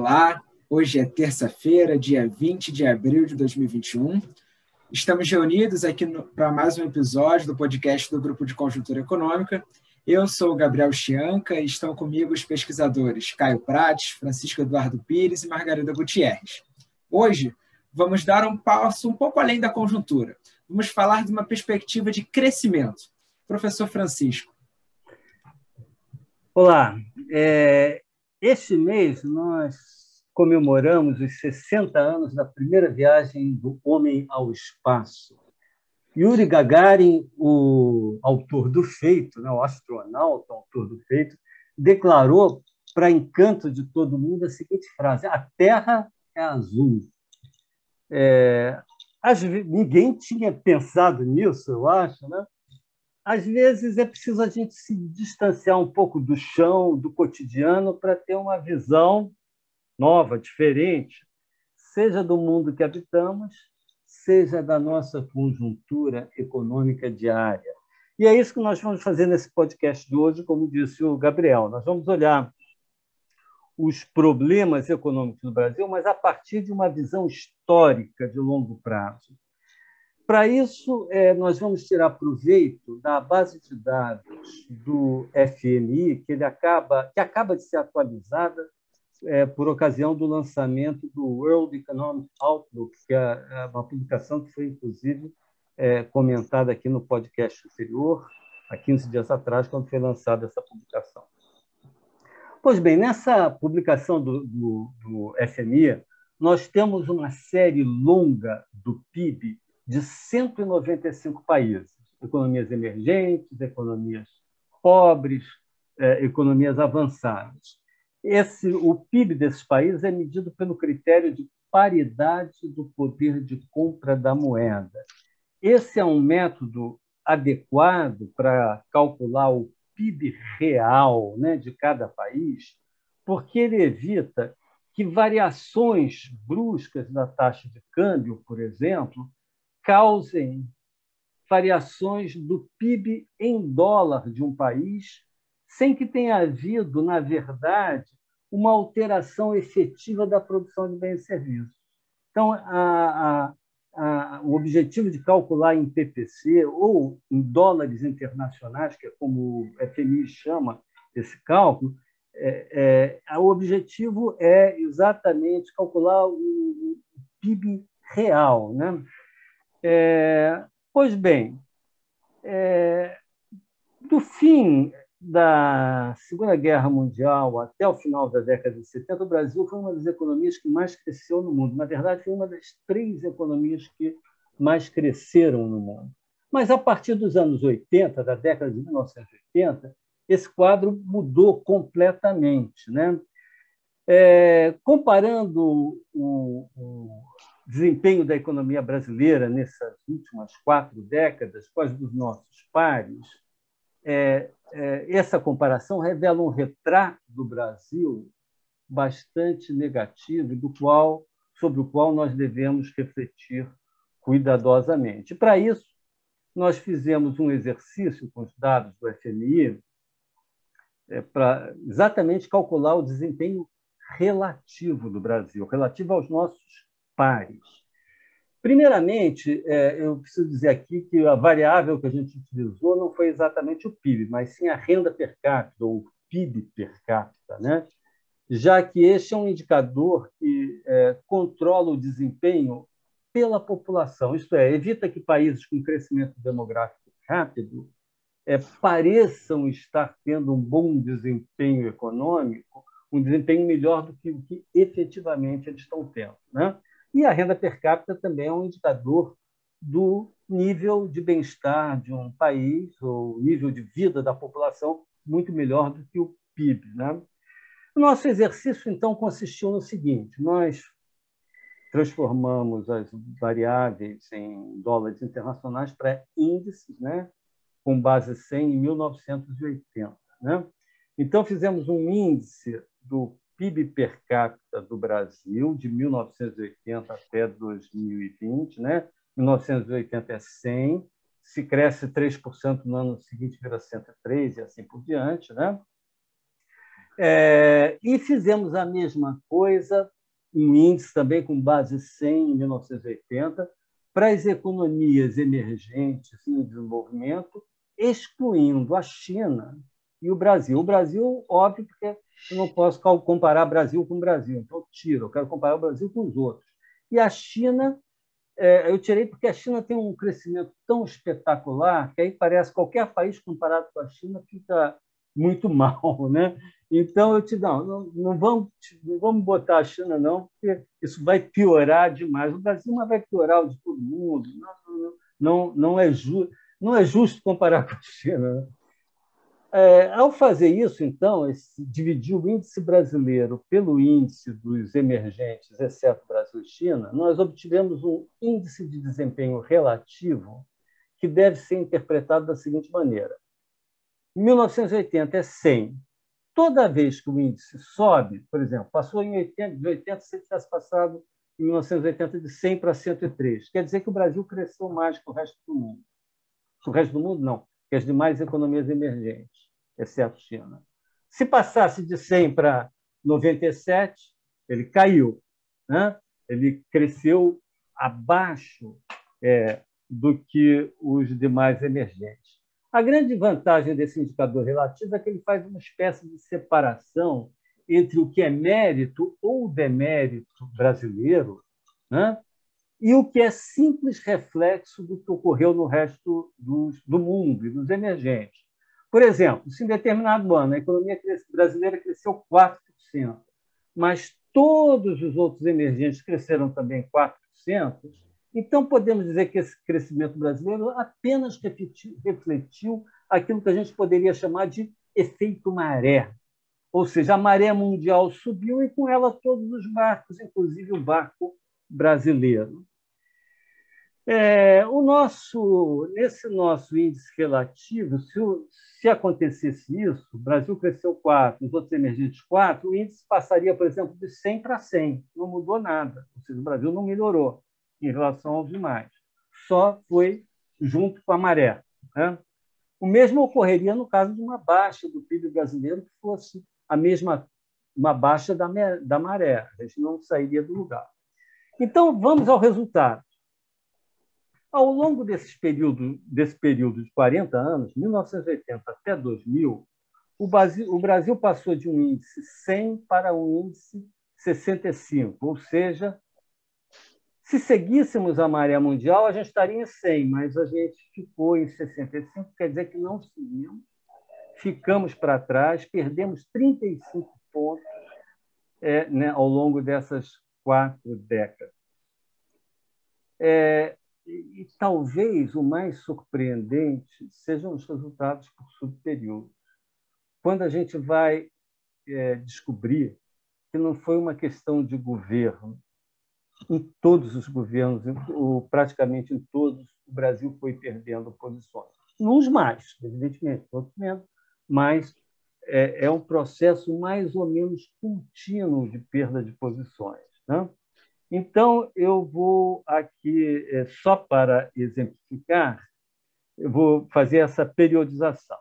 Olá, hoje é terça-feira, dia 20 de abril de 2021. Estamos reunidos aqui para mais um episódio do podcast do Grupo de Conjuntura Econômica. Eu sou o Gabriel Chianca e estão comigo os pesquisadores Caio Prates, Francisco Eduardo Pires e Margarida Gutierrez. Hoje, vamos dar um passo um pouco além da conjuntura. Vamos falar de uma perspectiva de crescimento. Professor Francisco. Olá, é, este mês nós comemoramos os 60 anos da primeira viagem do homem ao espaço. Yuri Gagarin, o autor do feito, né, o astronauta, autor do feito, declarou para encanto de todo mundo a seguinte frase: a Terra é azul. É, ninguém tinha pensado nisso, eu acho, né? Às vezes é preciso a gente se distanciar um pouco do chão, do cotidiano, para ter uma visão nova, diferente, seja do mundo que habitamos, seja da nossa conjuntura econômica diária. E é isso que nós vamos fazer nesse podcast de hoje, como disse o Gabriel. Nós vamos olhar os problemas econômicos do Brasil, mas a partir de uma visão histórica de longo prazo. Para isso, é, nós vamos tirar proveito da base de dados do FMI, que, ele acaba, que acaba de ser atualizada é, por ocasião do lançamento do World Economic Outlook, que é, é uma publicação que foi, inclusive, é, comentada aqui no podcast anterior, há 15 dias atrás, quando foi lançada essa publicação. Pois bem, nessa publicação do, do, do FMI, nós temos uma série longa do PIB de 195 países, economias emergentes, economias pobres, é, economias avançadas. Esse, o PIB desses países é medido pelo critério de paridade do poder de compra da moeda. Esse é um método adequado para calcular o PIB real né, de cada país, porque ele evita que variações bruscas da taxa de câmbio, por exemplo, causem variações do PIB em dólar de um país, sem que tenha havido, na verdade, uma alteração efetiva da produção de bens e serviços. Então, a, a, a, o objetivo de calcular em PPC ou em dólares internacionais, que é como o FMI chama esse cálculo, é, é, o objetivo é exatamente calcular o, o PIB real, né? É, pois bem, é, do fim da Segunda Guerra Mundial até o final da década de 70, o Brasil foi uma das economias que mais cresceu no mundo. Na verdade, foi uma das três economias que mais cresceram no mundo. Mas a partir dos anos 80, da década de 1980, esse quadro mudou completamente. Né? É, comparando o, o, desempenho da economia brasileira nessas últimas quatro décadas com dos nossos pares, é, é, essa comparação revela um retrato do Brasil bastante negativo, do qual, sobre o qual nós devemos refletir cuidadosamente. Para isso, nós fizemos um exercício com os dados do FMI é, para exatamente calcular o desempenho relativo do Brasil, relativo aos nossos pares. Primeiramente, é, eu preciso dizer aqui que a variável que a gente utilizou não foi exatamente o PIB, mas sim a renda per capita, ou PIB per capita, né? já que este é um indicador que é, controla o desempenho pela população, isto é, evita que países com crescimento demográfico rápido é, pareçam estar tendo um bom desempenho econômico, um desempenho melhor do que o que efetivamente eles estão tendo. Né? E a renda per capita também é um indicador do nível de bem-estar de um país, ou nível de vida da população, muito melhor do que o PIB. Né? O nosso exercício, então, consistiu no seguinte: nós transformamos as variáveis em dólares internacionais para índices, né? com base 100 em 1980. Né? Então, fizemos um índice do PIB per capita do Brasil, de 1980 até 2020. Né? 1980 é 100, se cresce 3% no ano seguinte, vira 103 e assim por diante. Né? É, e fizemos a mesma coisa, um índice também com base 100 em 1980, para as economias emergentes em desenvolvimento, excluindo a China e o Brasil. O Brasil, óbvio, porque eu não posso comparar Brasil com Brasil, então eu tiro, eu quero comparar o Brasil com os outros. E a China, é, eu tirei porque a China tem um crescimento tão espetacular que aí parece qualquer país comparado com a China fica muito mal, né? Então eu te não, não, não vamos não vamos botar a China não, porque isso vai piorar demais. O Brasil não vai piorar o de todo mundo. Não, não, não é justo não é justo comparar com a China. É, ao fazer isso, então, esse, dividir o índice brasileiro pelo índice dos emergentes, exceto Brasil e China, nós obtivemos um índice de desempenho relativo que deve ser interpretado da seguinte maneira: 1980 é 100. Toda vez que o índice sobe, por exemplo, passou em 80, de 80 se tivesse passado em 1980 de 100 para 103, quer dizer que o Brasil cresceu mais que o resto do mundo. O resto do mundo não, que as demais economias emergentes, exceto China. Se passasse de 100 para 97, ele caiu, né? ele cresceu abaixo é, do que os demais emergentes. A grande vantagem desse indicador relativo é que ele faz uma espécie de separação entre o que é mérito ou demérito brasileiro né? E o que é simples reflexo do que ocorreu no resto do mundo e dos emergentes. Por exemplo, se em determinado ano a economia brasileira cresceu 4%, mas todos os outros emergentes cresceram também 4%, então, podemos dizer que esse crescimento brasileiro apenas refletiu aquilo que a gente poderia chamar de efeito maré. Ou seja, a maré mundial subiu e com ela todos os barcos, inclusive o barco brasileiro. É, o nosso, nesse nosso índice relativo, se, se acontecesse isso, o Brasil cresceu 4, os outros emergentes 4, o índice passaria, por exemplo, de 100 para 100, não mudou nada, ou seja, o Brasil não melhorou em relação aos demais. Só foi junto com a maré. Né? O mesmo ocorreria no caso de uma baixa do PIB brasileiro que fosse a mesma uma baixa da, da maré. A gente não sairia do lugar. Então, vamos ao resultado. Ao longo desse período, desse período de 40 anos, 1980 até 2000, o Brasil, o Brasil passou de um índice 100 para um índice 65, ou seja, se seguíssemos a maré mundial, a gente estaria em 100, mas a gente ficou em 65, quer dizer que não seguimos, ficamos para trás, perdemos 35 pontos é, né, ao longo dessas quatro décadas. É, e, talvez o mais surpreendente sejam os resultados por subperíodos. Quando a gente vai é, descobrir que não foi uma questão de governo, em todos os governos, praticamente em todos, o Brasil foi perdendo posições. Uns mais, evidentemente, outros menos, mas é, é um processo mais ou menos contínuo de perda de posições. Né? Então, eu vou aqui, é, só para exemplificar, eu vou fazer essa periodização.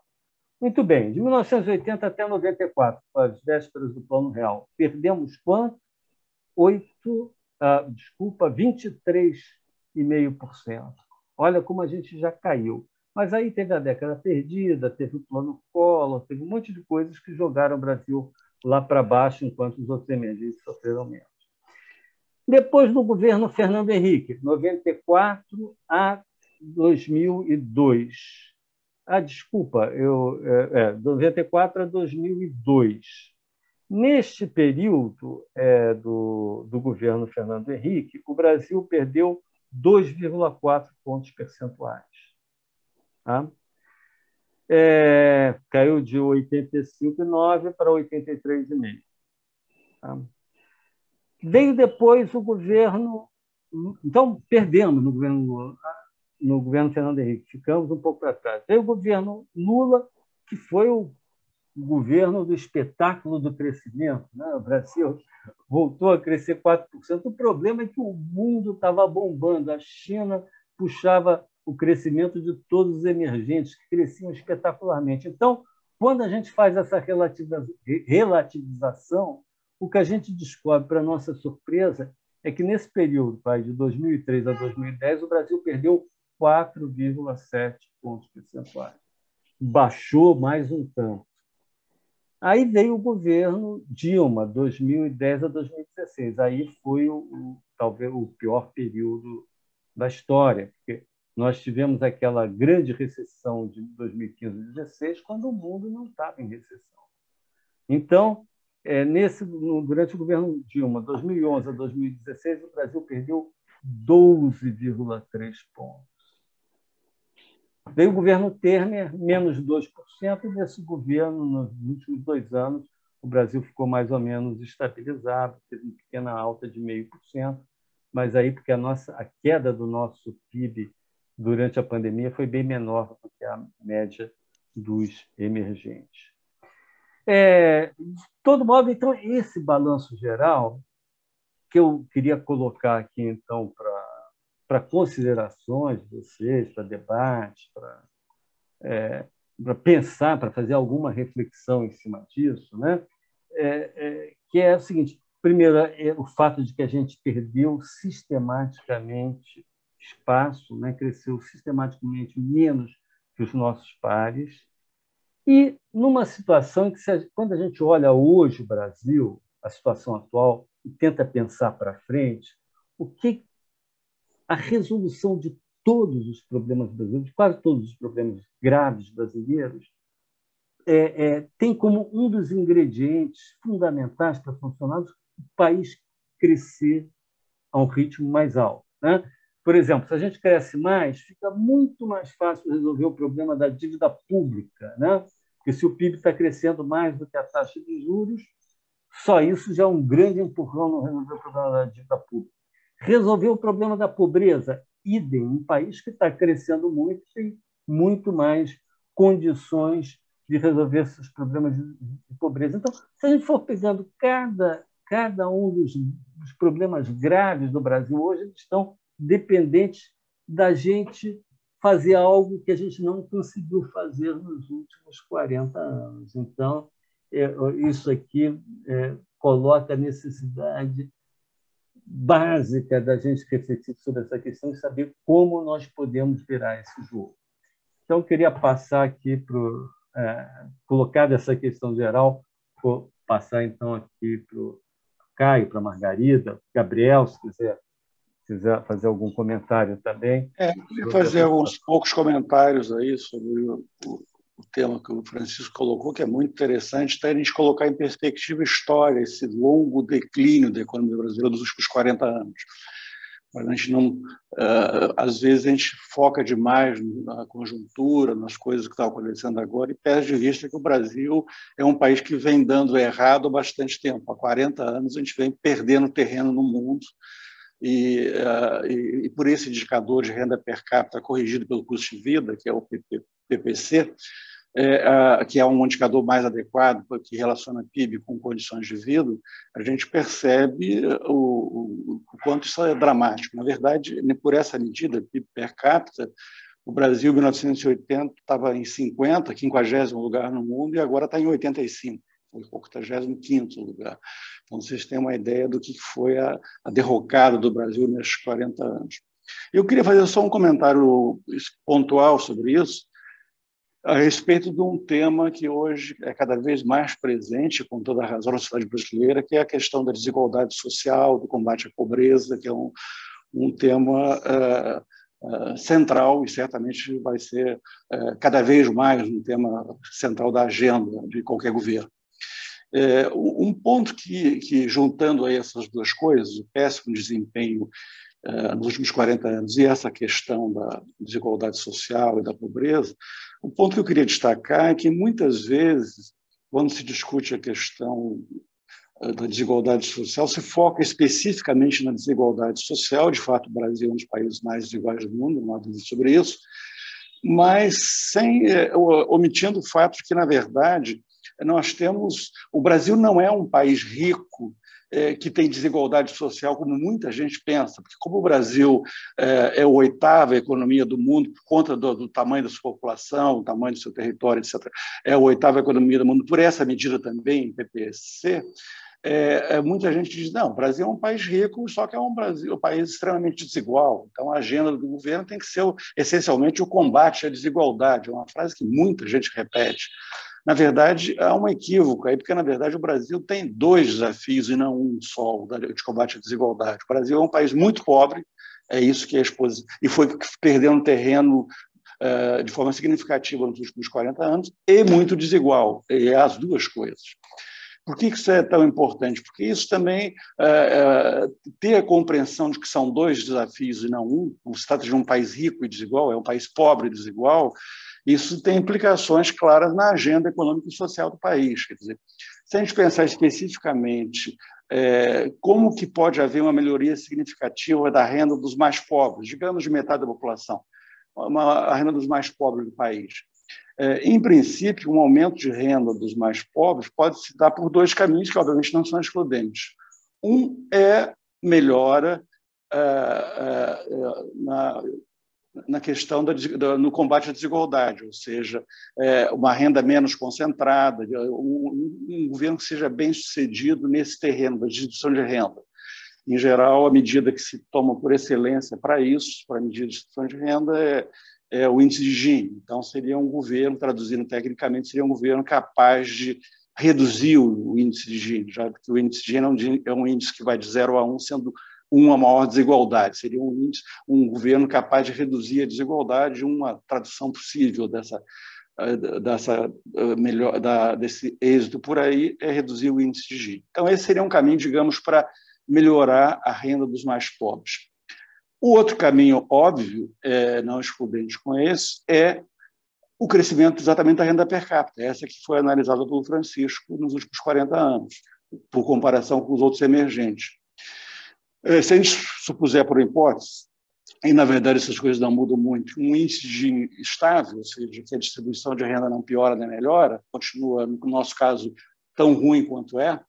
Muito bem, de 1980 até 94, as vésperas do Plano Real, perdemos quanto? 8 uh, desculpa, 23,5%. Olha como a gente já caiu. Mas aí teve a década perdida, teve o plano Collor, teve um monte de coisas que jogaram o Brasil lá para baixo, enquanto os outros emergentes sofreram menos. Depois do governo Fernando Henrique, 94 a 2002. Ah, desculpa, eu, é, é, 94 a 2002. Neste período é, do, do governo Fernando Henrique, o Brasil perdeu 2,4 pontos percentuais. Tá? É, caiu de 85,9 para 83,5. Tá? Veio depois o governo. Então, perdemos no governo, no governo Fernando Henrique, ficamos um pouco para trás. Veio o governo Lula, que foi o governo do espetáculo do crescimento. Né? O Brasil voltou a crescer 4%. O problema é que o mundo estava bombando. A China puxava o crescimento de todos os emergentes, que cresciam espetacularmente. Então, quando a gente faz essa relativização, o que a gente descobre, para nossa surpresa, é que nesse período, vai, de 2003 a 2010, o Brasil perdeu 4,7 pontos percentuais. Baixou mais um tanto. Aí veio o governo Dilma, 2010 a 2016. Aí foi o, o, talvez o pior período da história, porque nós tivemos aquela grande recessão de 2015 e 2016, quando o mundo não estava em recessão. Então, é, nesse, no, durante o governo Dilma, 2011 a 2016, o Brasil perdeu 12,3 pontos. Veio o governo Temer, menos 2%, e nesse governo, nos últimos dois anos, o Brasil ficou mais ou menos estabilizado, teve uma pequena alta de 0,5%, mas aí porque a, nossa, a queda do nosso PIB durante a pandemia foi bem menor do que a média dos emergentes. É, de todo modo, então, esse balanço geral que eu queria colocar aqui, então, para considerações de vocês, para debate, para é, pensar, para fazer alguma reflexão em cima disso, né? É, é, que é o seguinte: primeiro, é o fato de que a gente perdeu sistematicamente espaço, né? cresceu sistematicamente menos que os nossos pares, e numa situação que, quando a gente olha hoje o Brasil, a situação atual, e tenta pensar para frente, o que a resolução de todos os problemas brasileiros, quase todos os problemas graves brasileiros, é, é, tem como um dos ingredientes fundamentais para funcionar o país crescer a um ritmo mais alto. Né? Por exemplo, se a gente cresce mais, fica muito mais fácil resolver o problema da dívida pública, né? Porque se o PIB está crescendo mais do que a taxa de juros, só isso já é um grande empurrão no resolver o problema da dívida pública. Resolver o problema da pobreza, idem, um país que está crescendo muito tem muito mais condições de resolver esses problemas de, pobreza. Então, se a gente for pegando cada, cada um dos, dos problemas graves do Brasil hoje, eles estão dependentes da gente fazer algo que a gente não conseguiu fazer nos últimos 40 anos. Então, é, isso aqui é, coloca a necessidade básica da gente refletir sobre essa questão e saber como nós podemos virar esse jogo. Então, queria passar aqui para é, colocar dessa questão geral, vou passar então aqui para o Caio, para a Margarida, Gabriel, se quiser quiser fazer algum comentário também. É, queria fazer alguns poucos comentários aí sobre o, o, tema que o Francisco colocou, que é muito interessante, até a gente colocar em perspectiva história esse longo declínio da economia brasileira dos últimos 40 anos. A gente não, uh, às vezes a gente foca demais na conjuntura, nas coisas que estão acontecendo agora e perde de vista que o Brasil é um país que vem dando errado há bastante tempo. Há 40 anos a gente vem perdendo terreno no mundo e, uh, e, e, por esse indicador de renda per capita corrigido pelo custo de vida, que é o PP, PPC, é, uh, que é um indicador mais adequado, que relaciona PIB com condições de vida, a gente percebe o, o, o quanto isso é dramático. Na verdade, por essa medida, PIB per capita, o Brasil, em 1980, estava em 50, 50 lugar no mundo, e agora está em 85 foi o 85 lugar. Então, vocês têm uma ideia do que foi a, a derrocada do Brasil nesses 40 anos. Eu queria fazer só um comentário pontual sobre isso, a respeito de um tema que hoje é cada vez mais presente, com toda a razão, na sociedade brasileira, que é a questão da desigualdade social, do combate à pobreza, que é um, um tema uh, uh, central e certamente vai ser uh, cada vez mais um tema central da agenda de qualquer governo. É, um ponto que, que, juntando a essas duas coisas, o péssimo desempenho é, nos últimos 40 anos e essa questão da desigualdade social e da pobreza, o ponto que eu queria destacar é que muitas vezes, quando se discute a questão é, da desigualdade social, se foca especificamente na desigualdade social. De fato, o Brasil é um dos países mais desiguais do mundo, não há dúvida sobre isso, mas sem omitindo o fato de que, na verdade, nós temos. O Brasil não é um país rico é, que tem desigualdade social, como muita gente pensa, porque como o Brasil é, é a oitava economia do mundo, por conta do, do, tamanho da sua população, tamanho do seu território, etc., é a oitava economia do mundo, por essa medida também, PPC, é, é, muita gente diz, não, o Brasil é um país rico, só que é um, Brasil, um país extremamente desigual. Então, a agenda do governo tem que ser, essencialmente, o combate à desigualdade. É uma frase que muita gente repete. Na verdade, há um equívoco aí, porque, na verdade, o Brasil tem dois desafios e não um só de combate à desigualdade. O Brasil é um país muito pobre, é isso que é exposição, e foi perdendo terreno uh, de forma significativa nos últimos 40 anos, e muito desigual, e é as duas coisas. Por que isso é tão importante? Porque isso também, uh, uh, ter a compreensão de que são dois desafios e não um, se trata de um país rico e desigual, é um país pobre e desigual, isso tem implicações claras na agenda econômica e social do país. Quer dizer, se a gente pensar especificamente é, como que pode haver uma melhoria significativa da renda dos mais pobres, digamos de metade da população, uma, a renda dos mais pobres do país. É, em princípio, um aumento de renda dos mais pobres pode se dar por dois caminhos que, obviamente, não são excludentes. Um é melhora é, é, na, na questão da, da, no combate à desigualdade, ou seja, é, uma renda menos concentrada, um, um, governo que seja bem sucedido nesse terreno da distribuição de renda. Em geral, a medida que se toma por excelência para isso, para a medida de distribuição de renda, é, é o índice de Gini. Então, seria um governo, traduzindo tecnicamente, seria um governo capaz de reduzir o, índice de Gini, já que o índice de Gini é um, é índice que vai de 0 a 1, sendo uma maior desigualdade. Seria um, índice, um governo capaz de reduzir a desigualdade, uma tradução possível dessa, eh, dessa eh, melhor da, desse êxito por aí é reduzir o índice de Gini. Então esse seria um caminho, digamos, para melhorar a renda dos mais pobres. O outro caminho óbvio, é, não excludente com esse, é o crescimento exatamente da renda per capita, essa que foi analisada pelo Francisco nos últimos 40 anos, por comparação com os outros emergentes. É, se a gente supuser por hipótese, e na verdade essas coisas não mudam muito, um índice de estável, ou seja, que a distribuição de renda não piora nem melhora, continua, no nosso caso, tão ruim quanto é,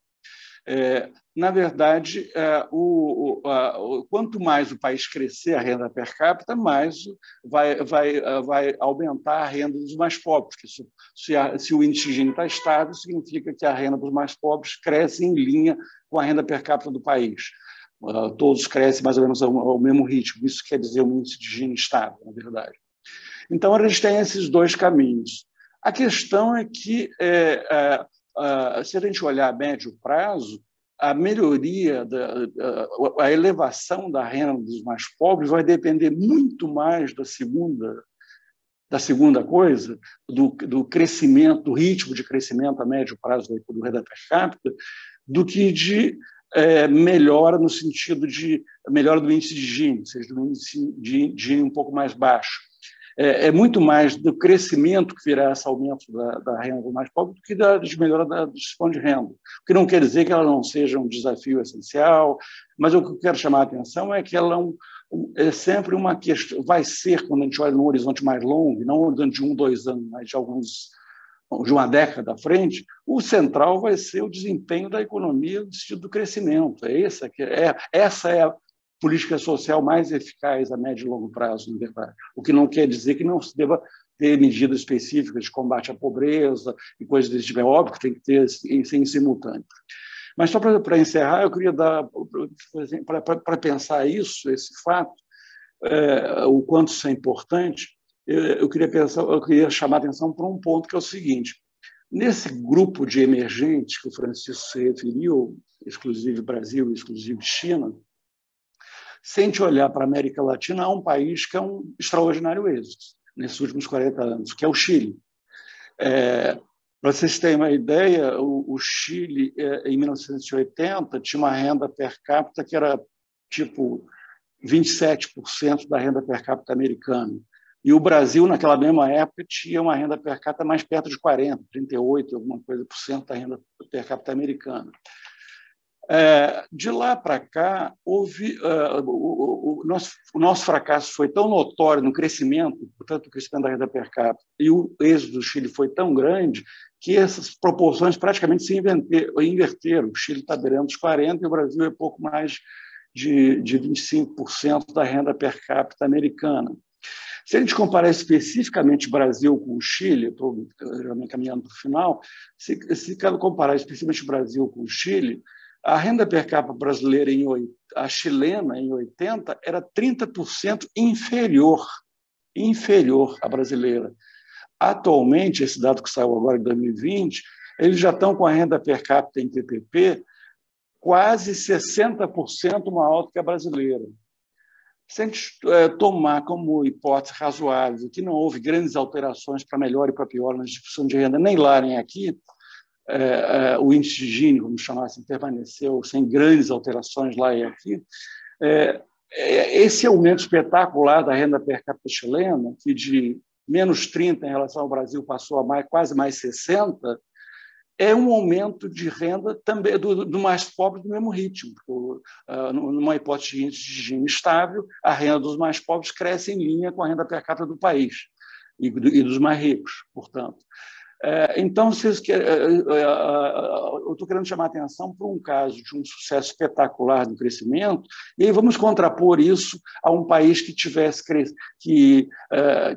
é na verdade, é, o, o, a, o, quanto mais o país crescer a renda per capita, mais vai, vai, vai aumentar a renda dos mais pobres. Se, se, a, se o índice de Gini está estável, significa que a renda dos mais pobres cresce em linha com a renda per capita do país. Uh, todos crescem mais ou menos ao, ao, mesmo ritmo. Isso quer dizer um índice de Gini estável, na verdade. Então, gente tem esses dois caminhos. A questão é que, é, é, se a gente olhar a médio prazo, a melhoria, da, a elevação da renda dos mais pobres vai depender muito mais da segunda da segunda coisa, do, do crescimento, do ritmo de crescimento a médio prazo do renda per capita, do que de é, melhora no sentido de melhora do índice de Gini, ou seja, do índice de Gini um pouco mais baixo. É, é, muito mais do crescimento que virá esse aumento da, da renda do mais pobre do que da melhora da distribuição de renda. O que não quer dizer que ela não seja um desafio essencial, mas o que eu quero chamar a atenção é que ela é, um, é sempre uma questão, vai ser, quando a gente olha num horizonte mais longo, não horizonte de um, dois anos, mas de alguns de uma década à frente, o central vai ser o desempenho da economia no sentido do crescimento. É essa, que é, essa é a política social mais eficaz a médio e longo prazo, na verdade. O que não quer dizer que não se deva ter medidas específicas de combate à pobreza e coisas desse tipo. É óbvio que tem que ter isso em simultâneo. Mas só para encerrar, eu queria dar, para pensar isso, esse fato, é, o quanto isso é importante, eu queria pensar, eu queria chamar a atenção para um ponto que é o seguinte: nesse grupo de emergentes que o Francisco se referiu, exclusive Brasil, exclusive China, se olhar para a América Latina, há um país que é um extraordinário êxito nesses últimos 40 anos, que é o Chile. É, para vocês terem uma ideia, o, o Chile, é, em 1980, tinha uma renda per capita que era tipo 27% da renda per capita americana. E o Brasil, naquela mesma época, tinha uma renda per capita mais perto de 40, 38, alguma coisa por cento da renda per capita americana. É, de lá para cá, houve uh, o, o, nosso, o, nosso, fracasso foi tão notório no crescimento, portanto, o crescimento da renda per capita, e o êxito do Chile foi tão grande que essas proporções praticamente se inverteram. O Chile está beirando os 40% e o Brasil é pouco mais de, de 25% da renda per capita americana. Se a gente comparar especificamente Brasil com o Chile, estou me caminhando para o final, se, se comparar especificamente Brasil com o Chile, a renda per capita brasileira, em, a chilena, em 80, era 30% inferior, inferior à brasileira. Atualmente, esse dado que saiu agora em 2020, eles já estão com a renda per capita em PPP quase 60% maior do que a brasileira. Se a gente é, tomar como hipótese razoável que não houve grandes alterações para melhor e para pior na distribuição de renda, nem lá nem aqui, é, é, o índice de Gini, vamos chamar assim, permaneceu sem grandes alterações lá e aqui, é, esse aumento espetacular da renda per capita chilena, que de menos 30 em relação ao Brasil passou a mais, quase mais 60, é um aumento de renda também do, do mais pobre do mesmo ritmo. Porque, uh, numa hipótese de Gini estável, a renda dos mais pobres cresce em linha com a renda per capita do país e, e dos mais ricos, portanto. É, então, vocês é, é, eu estou querendo chamar a atenção para um caso de um sucesso espetacular no crescimento, e aí vamos contrapor isso a um país que tivesse que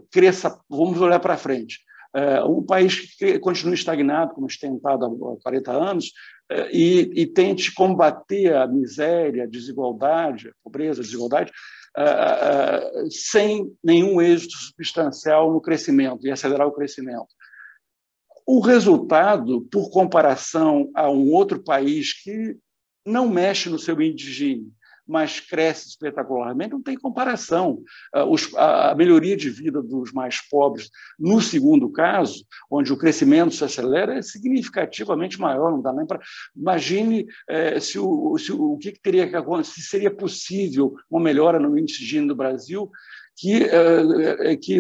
cresça, vamos olhar para frente, é, um país que continue estagnado, como tem estado há 40 anos, é, e, e, tente combater a miséria, a desigualdade, a pobreza, a desigualdade, é, sem nenhum êxito substancial no crescimento e acelerar o crescimento. O resultado, por comparação a um outro país que não mexe no seu índice mas cresce espetacularmente, não tem comparação. Ah, a melhoria de vida dos mais pobres, no segundo caso, onde o crescimento se acelera, é significativamente maior. Não dá nem para. Imagine é, se o, se o, o que teria que acontecer, se seria possível uma melhora no índice de Gini do Brasil que, é, é, que,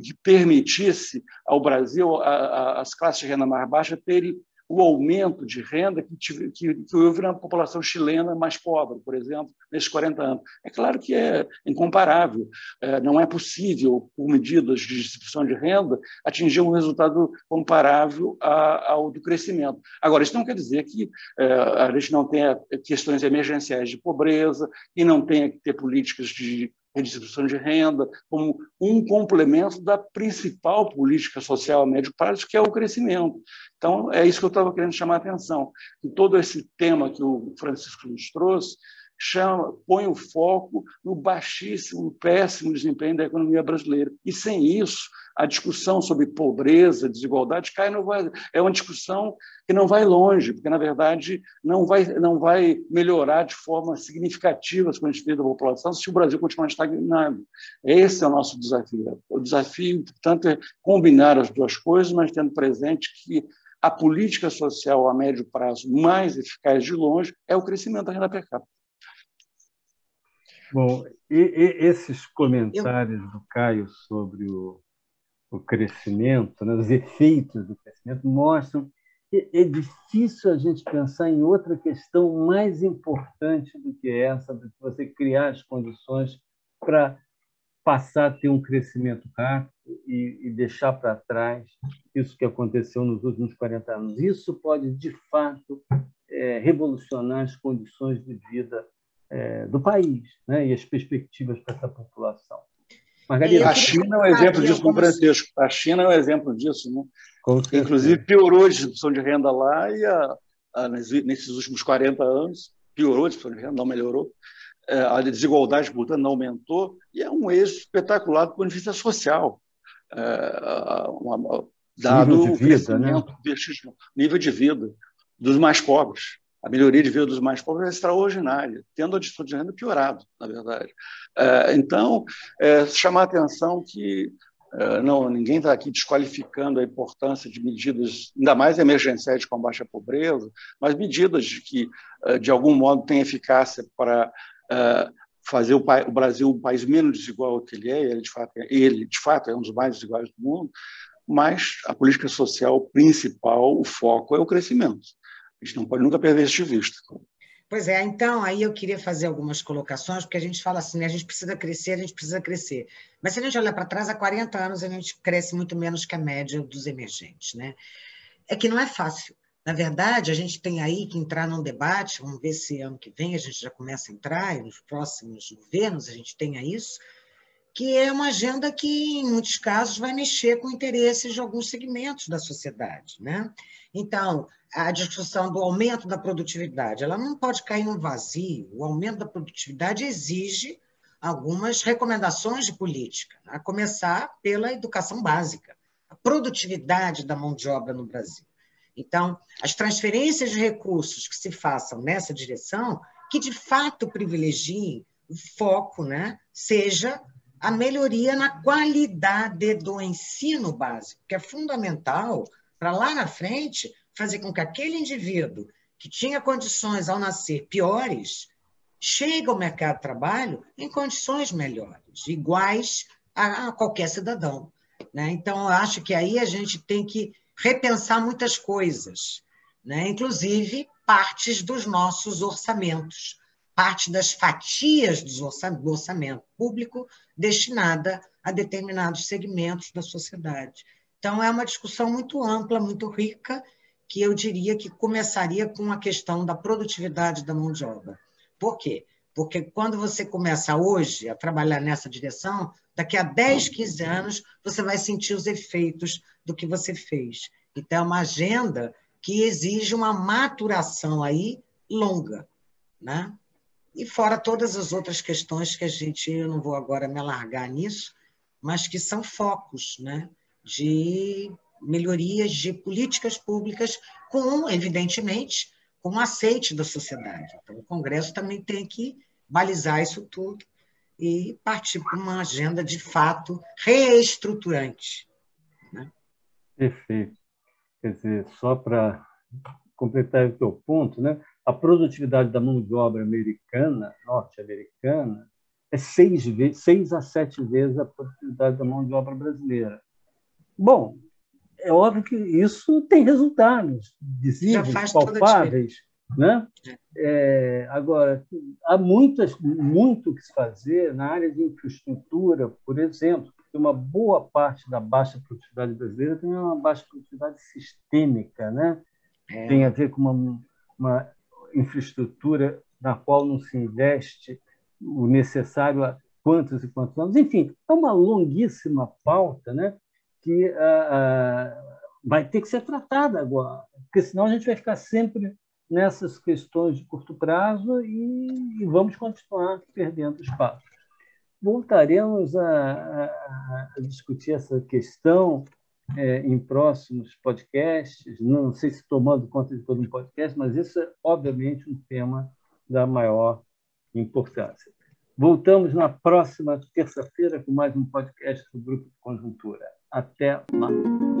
que, permitisse ao Brasil, as classes de renda mais baixa, terem o aumento de renda que, tive, que, que houve na população chilena mais pobre, por exemplo, nesses 40 anos. É claro que é incomparável. É, não é possível, por medidas de distribuição de renda, atingir um resultado comparável a, ao do crescimento. Agora, isso não quer dizer que é, a gente não tenha questões emergenciais de pobreza e não tenha que ter políticas de redistribuição de renda, como um complemento da principal política social a médio prazo, que é o crescimento. Então, é isso que eu estava querendo chamar a atenção. E todo esse tema que o Francisco nos trouxe chama, põe o foco no baixíssimo, péssimo desempenho da economia brasileira. E sem isso, a discussão sobre pobreza, desigualdade cai no é uma discussão que não vai longe, porque na verdade não vai não vai melhorar de forma significativa as condições da população se o Brasil continuar estagnado. Esse é o nosso desafio. O desafio, portanto, é combinar as duas coisas, mas tendo presente que a política social a médio prazo mais eficaz de longe é o crescimento da renda per capita. Bom, e, e esses comentários do Caio sobre o, o crescimento, né, os efeitos do crescimento, mostram que é difícil a gente pensar em outra questão mais importante do que essa, de você criar as condições para passar a ter um crescimento rápido e, e deixar para trás isso que aconteceu nos últimos 40 anos. Isso pode, de fato, é, revolucionar as condições de vida é, do país né, e as perspectivas para essa população. Margarida, a China é um exemplo disso, como Francisco. A China é um exemplo disso. Né? Inclusive, piorou a distribuição de renda lá e a, a, nesses últimos 40 anos piorou a distribuição de renda, não melhorou. É, a desigualdade, portanto, não aumentou e é um êxito espetacular do ponto de vista social. É, uma, dado nível de vida, né? nível de vida dos mais pobres a melhoria de vida dos mais pobres é extraordinária, tendo a disputa de renda piorado, na verdade. É, então, é, chamar a atenção que é, não, ninguém está aqui desqualificando a importância de medidas, ainda mais emergenciais de combate à pobreza, mas medidas que, de algum modo, têm eficácia para fazer o, Brasil um país menos desigual que ele é, ele de fato, ele, de fato é um dos mais desiguais do mundo, mas a política social principal, o foco é o crescimento. A gente não pode nunca perder isso de vista. Pois é, então aí eu queria fazer algumas colocações, porque a gente fala assim, né, a gente precisa crescer, a gente precisa crescer. Mas se a gente olhar para trás, há 40 anos a gente cresce muito menos que a média dos emergentes. Né? é que não é fácil. Na verdade, a gente tem aí que entrar num debate, vamos ver se ano que vem a gente já começa a entrar, e nos próximos governos a gente tenha isso, que é uma agenda que, em muitos casos, vai mexer com interesses de alguns segmentos da sociedade. Né? Então, a discussão do aumento da produtividade, ela não pode cair num vazio. O aumento da produtividade exige algumas recomendações de política, a começar pela educação básica, a produtividade da mão de obra no Brasil. Então, as transferências de recursos que se façam nessa direção, que de fato privilegiem o foco, né, seja a melhoria na qualidade do ensino básico, que é fundamental para lá na frente fazer com que aquele indivíduo que tinha condições ao nascer piores chegue ao mercado de trabalho em condições melhores, iguais a, qualquer cidadão. Né? Então, eu acho que aí a gente tem que repensar muitas coisas, né? inclusive partes dos nossos orçamentos parte das fatias do orçamento público destinada a determinados segmentos da sociedade. Então, é uma discussão muito ampla, muito rica, que eu diria que começaria com a questão da produtividade da mão de obra. Por quê? Porque quando você começa hoje a trabalhar nessa direção, daqui a 10, 15 anos, você vai sentir os efeitos do que você fez. Então, é uma agenda que exige uma maturação aí longa. Né? E fora todas as outras questões que a gente, eu não vou agora me alargar nisso, mas que são focos né, de melhorias de políticas públicas com, evidentemente, com o aceite da sociedade. Então, o Congresso também tem que balizar isso tudo e partir para uma agenda, de fato, reestruturante. Né? Perfeito. Quer dizer, só para completar o teu ponto, né? a produtividade da mão de obra americana, norte-americana, é seis, vezes, seis a sete vezes a produtividade da mão de obra brasileira. Bom, é óbvio que isso tem resultados visíveis, palpáveis. Né? É, agora, há muitas, muito que se fazer na área de infraestrutura, por exemplo, porque uma boa parte da baixa produtividade brasileira tem uma baixa produtividade sistêmica, né? É. tem a ver com uma, uma infraestrutura na qual não se investe o necessário há quantos e quantos anos. Enfim, é uma longuíssima pauta né, que uh, uh, vai ter que ser tratada agora, porque senão a gente vai ficar sempre nessas questões de curto prazo e, e vamos continuar perdendo espaço. Voltaremos a, a, a discutir essa questão é, em próximos podcasts, não sei se tomando conta de todo um podcast, mas isso é, obviamente, um tema da maior importância. Voltamos na próxima terça-feira com mais um podcast do Grupo Conjuntura. Até lá!